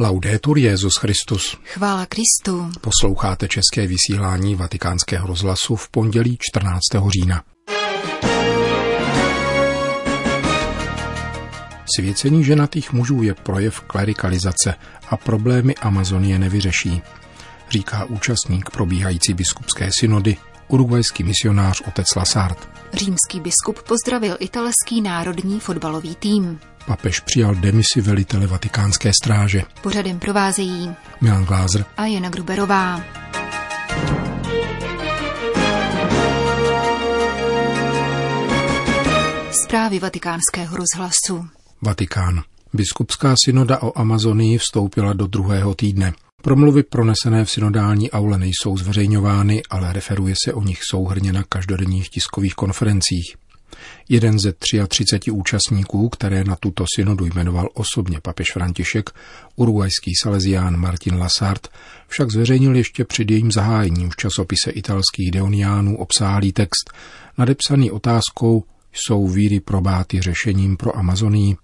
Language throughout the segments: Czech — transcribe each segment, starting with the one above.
Laudetur Jezus Christus. Chvála Kristu. Posloucháte české vysílání Vatikánského rozhlasu v pondělí 14. října. Svěcení ženatých mužů je projev klerikalizace a problémy Amazonie nevyřeší, říká účastník probíhající biskupské synody, urugvajský misionář otec Lasart. Římský biskup pozdravil italský národní fotbalový tým. Papež přijal demisi velitele vatikánské stráže. Pořadem provázejí Milan Glázer a Jana Gruberová. Zprávy vatikánského rozhlasu. Vatikán. Biskupská synoda o Amazonii vstoupila do druhého týdne. Promluvy pronesené v synodální aule nejsou zveřejňovány, ale referuje se o nich souhrně na každodenních tiskových konferencích. Jeden ze 33 účastníků, které na tuto synodu jmenoval osobně papež František, uruguajský salezián Martin Lasart, však zveřejnil ještě před jejím zahájením v časopise italských deoniánů obsáhlý text, nadepsaný otázkou jsou víry probáty řešením pro Amazonii?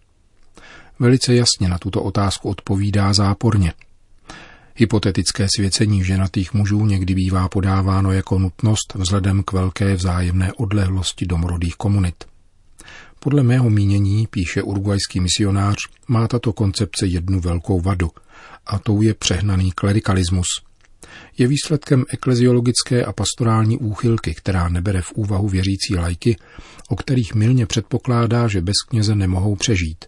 Velice jasně na tuto otázku odpovídá záporně – Hypotetické svěcení ženatých mužů někdy bývá podáváno jako nutnost vzhledem k velké vzájemné odlehlosti domorodých komunit. Podle mého mínění, píše urugvajský misionář, má tato koncepce jednu velkou vadu, a tou je přehnaný klerikalismus. Je výsledkem ekleziologické a pastorální úchylky, která nebere v úvahu věřící lajky, o kterých milně předpokládá, že bez kněze nemohou přežít.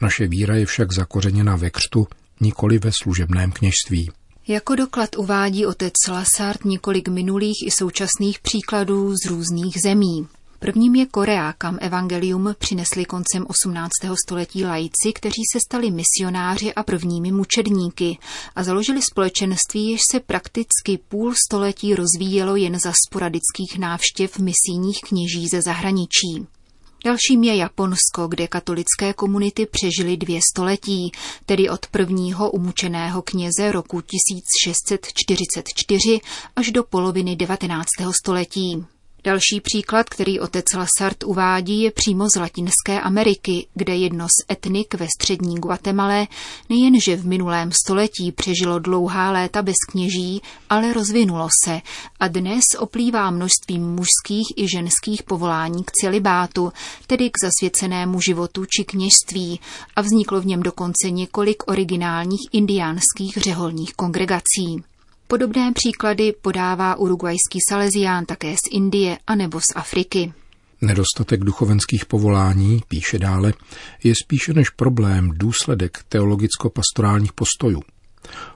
Naše víra je však zakořeněna ve křtu nikoli ve služebném kněžství. Jako doklad uvádí otec Lasart několik minulých i současných příkladů z různých zemí. Prvním je Korea, kam evangelium přinesli koncem 18. století lajci, kteří se stali misionáři a prvními mučedníky a založili společenství, jež se prakticky půl století rozvíjelo jen za sporadických návštěv misijních kněží ze zahraničí. Dalším je Japonsko, kde katolické komunity přežily dvě století, tedy od prvního umučeného kněze roku 1644 až do poloviny 19. století. Další příklad, který otec Lasart uvádí, je přímo z Latinské Ameriky, kde jedno z etnik ve střední Guatemala nejenže v minulém století přežilo dlouhá léta bez kněží, ale rozvinulo se a dnes oplývá množstvím mužských i ženských povolání k celibátu, tedy k zasvěcenému životu či kněžství a vzniklo v něm dokonce několik originálních indiánských řeholních kongregací. Podobné příklady podává urugvajský salezián také z Indie anebo z Afriky. Nedostatek duchovenských povolání, píše dále, je spíše než problém důsledek teologicko-pastorálních postojů.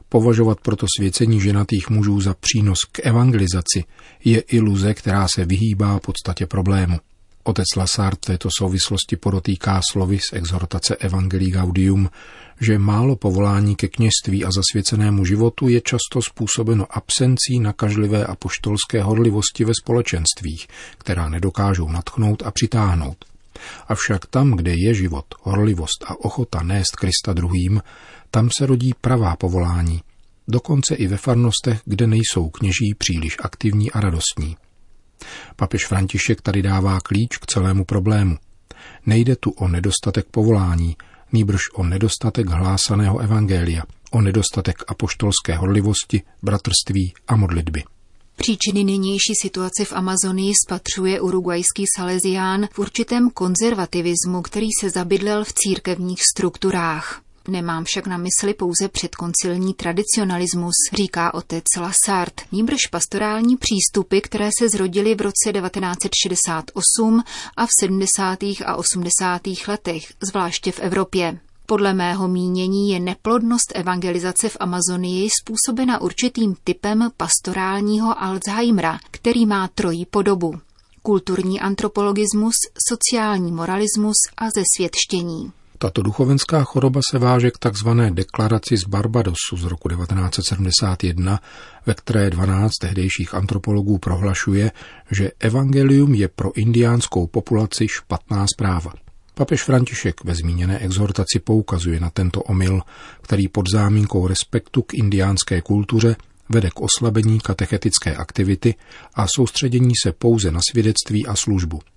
Považovat proto svěcení ženatých mužů za přínos k evangelizaci je iluze, která se vyhýbá podstatě problému. Otec Lasard v této souvislosti podotýká slovy z exhortace Evangelii Gaudium, že málo povolání ke kněžství a zasvěcenému životu je často způsobeno absencí nakažlivé a poštolské horlivosti ve společenstvích, která nedokážou natchnout a přitáhnout. Avšak tam, kde je život, horlivost a ochota nést Krista druhým, tam se rodí pravá povolání, dokonce i ve farnostech, kde nejsou kněží příliš aktivní a radostní. Papež František tady dává klíč k celému problému. Nejde tu o nedostatek povolání, nýbrž o nedostatek hlásaného evangelia, o nedostatek apoštolské horlivosti, bratrství a modlitby. Příčiny nynější situace v Amazonii spatřuje urugvajský salezián v určitém konzervativismu, který se zabydlel v církevních strukturách. Nemám však na mysli pouze předkoncilní tradicionalismus, říká otec Lasart, nímbrž pastorální přístupy, které se zrodily v roce 1968 a v 70. a 80. letech, zvláště v Evropě. Podle mého mínění je neplodnost evangelizace v Amazonii způsobena určitým typem pastorálního Alzheimera, který má trojí podobu. Kulturní antropologismus, sociální moralismus a zesvětštění. Tato duchovenská choroba se váže k takzvané deklaraci z Barbadosu z roku 1971, ve které 12 tehdejších antropologů prohlašuje, že evangelium je pro indiánskou populaci špatná zpráva. Papež František ve zmíněné exhortaci poukazuje na tento omyl, který pod záminkou respektu k indiánské kultuře vede k oslabení katechetické aktivity a soustředění se pouze na svědectví a službu –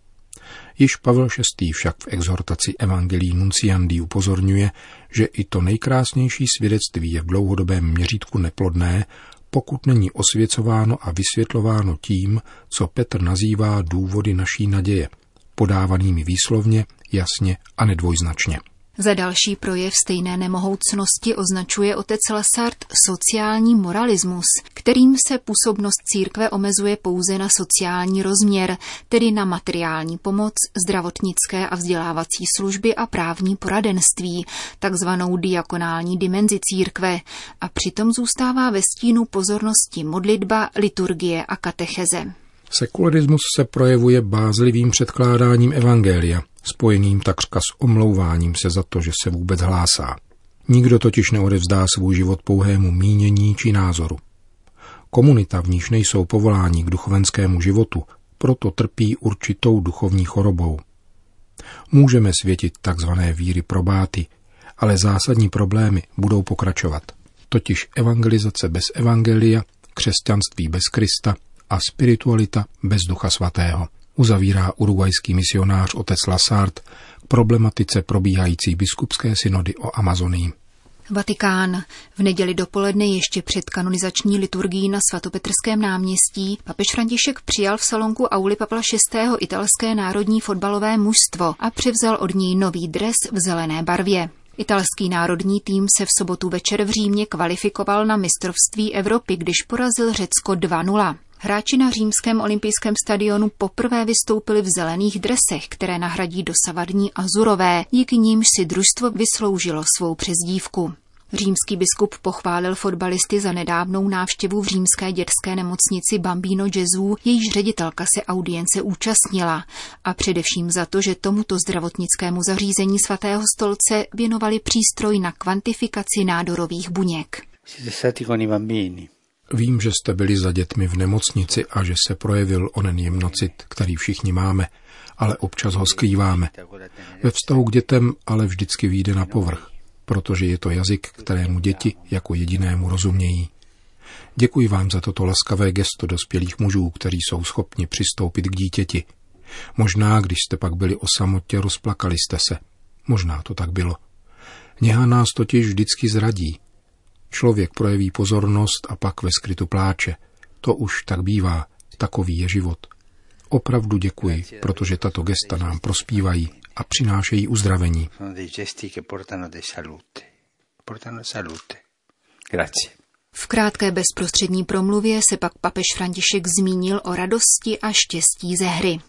Již Pavel VI. však v exhortaci Evangelii Nunciandi upozorňuje, že i to nejkrásnější svědectví je v dlouhodobém měřítku neplodné, pokud není osvěcováno a vysvětlováno tím, co Petr nazývá důvody naší naděje, podávanými výslovně, jasně a nedvojznačně. Za další projev stejné nemohoucnosti označuje otec Lasart sociální moralismus, kterým se působnost církve omezuje pouze na sociální rozměr, tedy na materiální pomoc, zdravotnické a vzdělávací služby a právní poradenství, takzvanou diakonální dimenzi církve, a přitom zůstává ve stínu pozornosti modlitba, liturgie a katecheze. Sekularismus se projevuje bázlivým předkládáním evangelia, spojeným takřka s omlouváním se za to, že se vůbec hlásá. Nikdo totiž neodevzdá svůj život pouhému mínění či názoru. Komunita, v níž nejsou povolání k duchovenskému životu, proto trpí určitou duchovní chorobou. Můžeme světit takzvané víry probáty, ale zásadní problémy budou pokračovat. Totiž evangelizace bez evangelia, křesťanství bez Krista a spiritualita bez Ducha Svatého uzavírá urugvajský misionář otec Lasart k problematice probíhající biskupské synody o Amazonii. Vatikán. V neděli dopoledne ještě před kanonizační liturgií na svatopetrském náměstí papež František přijal v salonku Auli Pavla VI. italské národní fotbalové mužstvo a převzal od něj nový dres v zelené barvě. Italský národní tým se v sobotu večer v Římě kvalifikoval na mistrovství Evropy, když porazil Řecko 2-0. Hráči na římském olympijském stadionu poprvé vystoupili v zelených dresech, které nahradí dosavadní azurové, díky nímž si družstvo vysloužilo svou přezdívku. Římský biskup pochválil fotbalisty za nedávnou návštěvu v římské dětské nemocnici Bambino Gesù, jejíž ředitelka se audience účastnila a především za to, že tomuto zdravotnickému zařízení svatého stolce věnovali přístroj na kvantifikaci nádorových buněk. Vím, že jste byli za dětmi v nemocnici a že se projevil onen jemnocit, který všichni máme, ale občas ho skrýváme. Ve vztahu k dětem ale vždycky vyjde na povrch, protože je to jazyk, kterému děti jako jedinému rozumějí. Děkuji vám za toto laskavé gesto dospělých mužů, kteří jsou schopni přistoupit k dítěti. Možná, když jste pak byli o samotě, rozplakali jste se. Možná to tak bylo. Něha nás totiž vždycky zradí, Člověk projeví pozornost a pak ve skrytu pláče. To už tak bývá, takový je život. Opravdu děkuji, protože tato gesta nám prospívají a přinášejí uzdravení. V krátké bezprostřední promluvě se pak papež František zmínil o radosti a štěstí ze hry.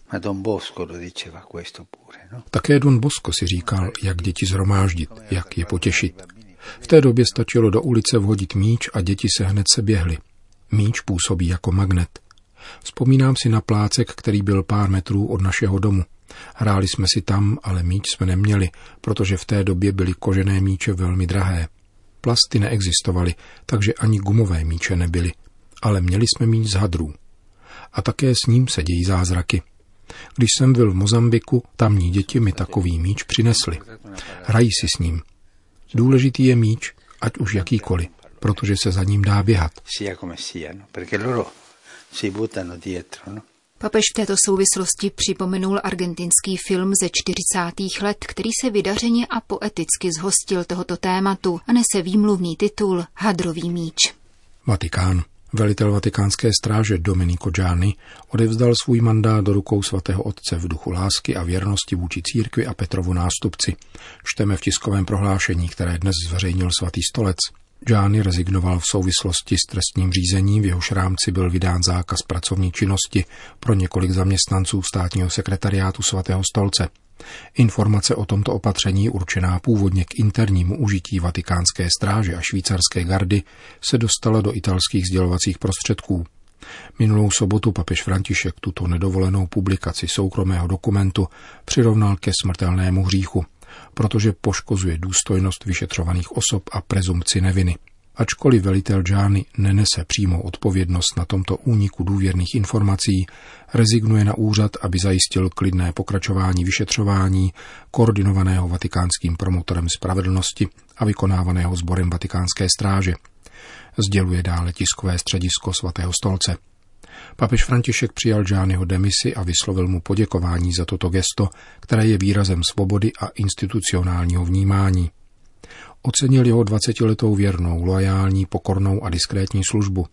No? Také Don Bosco si říkal, jak děti zhromáždit, jak je potěšit. V té době stačilo do ulice vhodit míč a děti se hned se běhly. Míč působí jako magnet. Vzpomínám si na plácek, který byl pár metrů od našeho domu. Hráli jsme si tam, ale míč jsme neměli, protože v té době byly kožené míče velmi drahé. Plasty neexistovaly, takže ani gumové míče nebyly, ale měli jsme míč z hadrů. A také s ním se dějí zázraky. Když jsem byl v Mozambiku, tamní děti mi takový míč přinesli. Hrají si s ním. Důležitý je míč, ať už jakýkoliv, protože se za ním dá běhat. No? Papež v této souvislosti připomenul argentinský film ze 40. let, který se vydařeně a poeticky zhostil tohoto tématu a nese výmluvný titul Hadrový míč. Vatikán. Velitel vatikánské stráže Domenico Gianni odevzdal svůj mandát do rukou svatého otce v duchu lásky a věrnosti vůči církvi a Petrovu nástupci. Čteme v tiskovém prohlášení, které dnes zveřejnil svatý stolec. Gianni rezignoval v souvislosti s trestním řízením, v jehož rámci byl vydán zákaz pracovní činnosti pro několik zaměstnanců státního sekretariátu svatého stolce. Informace o tomto opatření určená původně k internímu užití vatikánské stráže a švýcarské gardy se dostala do italských sdělovacích prostředků. Minulou sobotu papež František tuto nedovolenou publikaci soukromého dokumentu přirovnal ke smrtelnému hříchu, protože poškozuje důstojnost vyšetřovaných osob a prezumci neviny. Ačkoliv velitel Džány nenese přímou odpovědnost na tomto úniku důvěrných informací, rezignuje na úřad, aby zajistil klidné pokračování vyšetřování, koordinovaného vatikánským promotorem spravedlnosti a vykonávaného sborem vatikánské stráže. Sděluje dále tiskové středisko svatého stolce. Papež František přijal Gianniho demisi a vyslovil mu poděkování za toto gesto, které je výrazem svobody a institucionálního vnímání. Ocenil jeho dvacetiletou věrnou, loajální, pokornou a diskrétní službu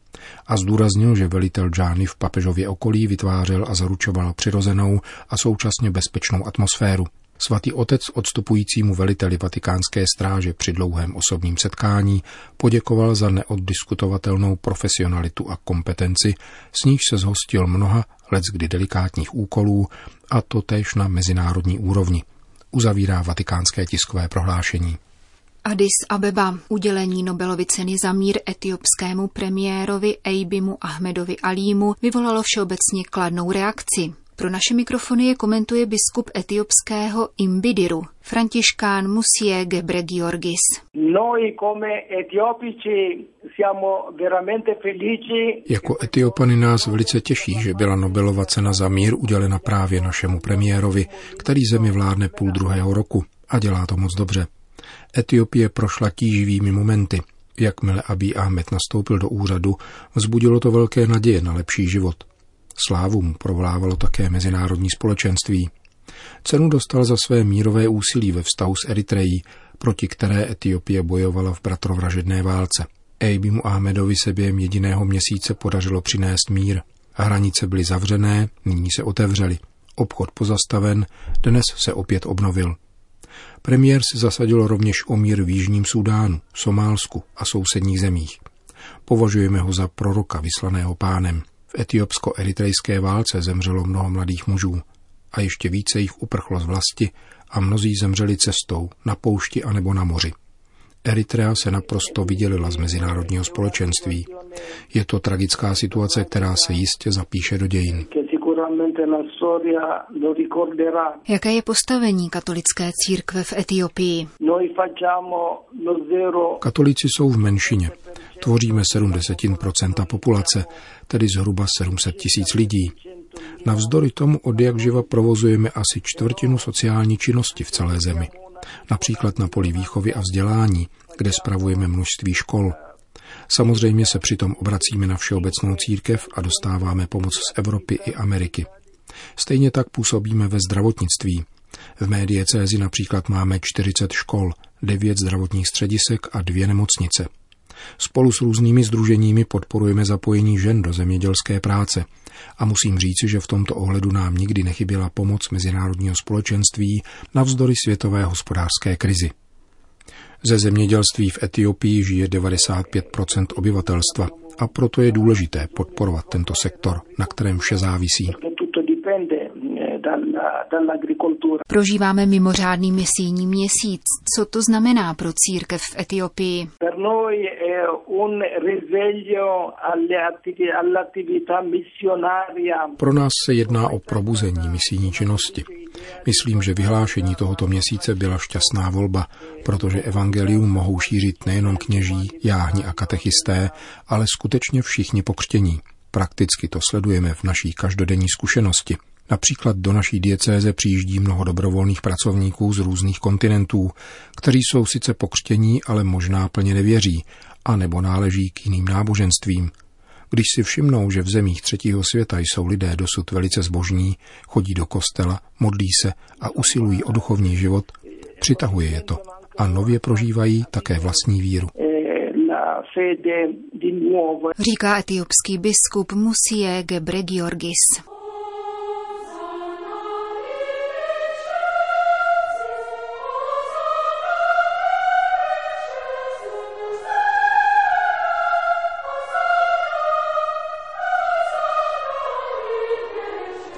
a zdůraznil, že velitel Gianni v papežově okolí vytvářel a zaručoval přirozenou a současně bezpečnou atmosféru. Svatý otec odstupujícímu veliteli vatikánské stráže při dlouhém osobním setkání poděkoval za neoddiskutovatelnou profesionalitu a kompetenci, s níž se zhostil mnoha leckdy delikátních úkolů, a to též na mezinárodní úrovni. Uzavírá vatikánské tiskové prohlášení. Addis Abeba udělení Nobelovy ceny za mír etiopskému premiérovi Ejbimu Ahmedovi Alímu vyvolalo všeobecně kladnou reakci. Pro naše mikrofony je komentuje biskup etiopského Imbidiru, františkán Musie Gebre Georgis. Jako Etiopany nás velice těší, že byla Nobelova cena za mír udělena právě našemu premiérovi, který zemi vládne půl druhého roku a dělá to moc dobře. Etiopie prošla tíživými momenty. Jakmile Abiy Ahmed nastoupil do úřadu, vzbudilo to velké naděje na lepší život. Slávu mu provlávalo také mezinárodní společenství. Cenu dostal za své mírové úsilí ve vztahu s Eritrejí, proti které Etiopie bojovala v bratrovražedné válce. Ejbimu Ahmedovi se během jediného měsíce podařilo přinést mír. Hranice byly zavřené, nyní se otevřely. Obchod pozastaven, dnes se opět obnovil. Premiér si zasadil rovněž o mír v Jižním Sudánu, Somálsku a sousedních zemích. Považujeme ho za proroka vyslaného pánem. V etiopsko-eritrejské válce zemřelo mnoho mladých mužů a ještě více jich uprchlo z vlasti a mnozí zemřeli cestou, na poušti anebo na moři. Eritrea se naprosto vydělila z mezinárodního společenství. Je to tragická situace, která se jistě zapíše do dějin. Jaké je postavení katolické církve v Etiopii? Katolíci jsou v menšině. Tvoříme 70% populace, tedy zhruba 700 tisíc lidí. Navzdory tomu od jak živa provozujeme asi čtvrtinu sociální činnosti v celé zemi. Například na poli výchovy a vzdělání, kde spravujeme množství škol. Samozřejmě se přitom obracíme na všeobecnou církev a dostáváme pomoc z Evropy i Ameriky. Stejně tak působíme ve zdravotnictví. V médii CZ například máme 40 škol, 9 zdravotních středisek a dvě nemocnice. Spolu s různými združeními podporujeme zapojení žen do zemědělské práce. A musím říci, že v tomto ohledu nám nikdy nechyběla pomoc mezinárodního společenství navzdory světové hospodářské krizi. Ze zemědělství v Etiopii žije 95% obyvatelstva a proto je důležité podporovat tento sektor, na kterém vše závisí. Prožíváme mimořádný misijní měsíc. Co to znamená pro církev v Etiopii? Pro nás se jedná o probuzení misijní činnosti. Myslím, že vyhlášení tohoto měsíce byla šťastná volba, protože evangelium mohou šířit nejenom kněží, jáhni a katechisté, ale skutečně všichni pokřtění. Prakticky to sledujeme v naší každodenní zkušenosti. Například do naší diecéze přijíždí mnoho dobrovolných pracovníků z různých kontinentů, kteří jsou sice pokřtění, ale možná plně nevěří, a nebo náleží k jiným náboženstvím. Když si všimnou, že v zemích třetího světa jsou lidé dosud velice zbožní, chodí do kostela, modlí se a usilují o duchovní život, přitahuje je to a nově prožívají také vlastní víru. Říká etiopský biskup Musie Gebre Georgis.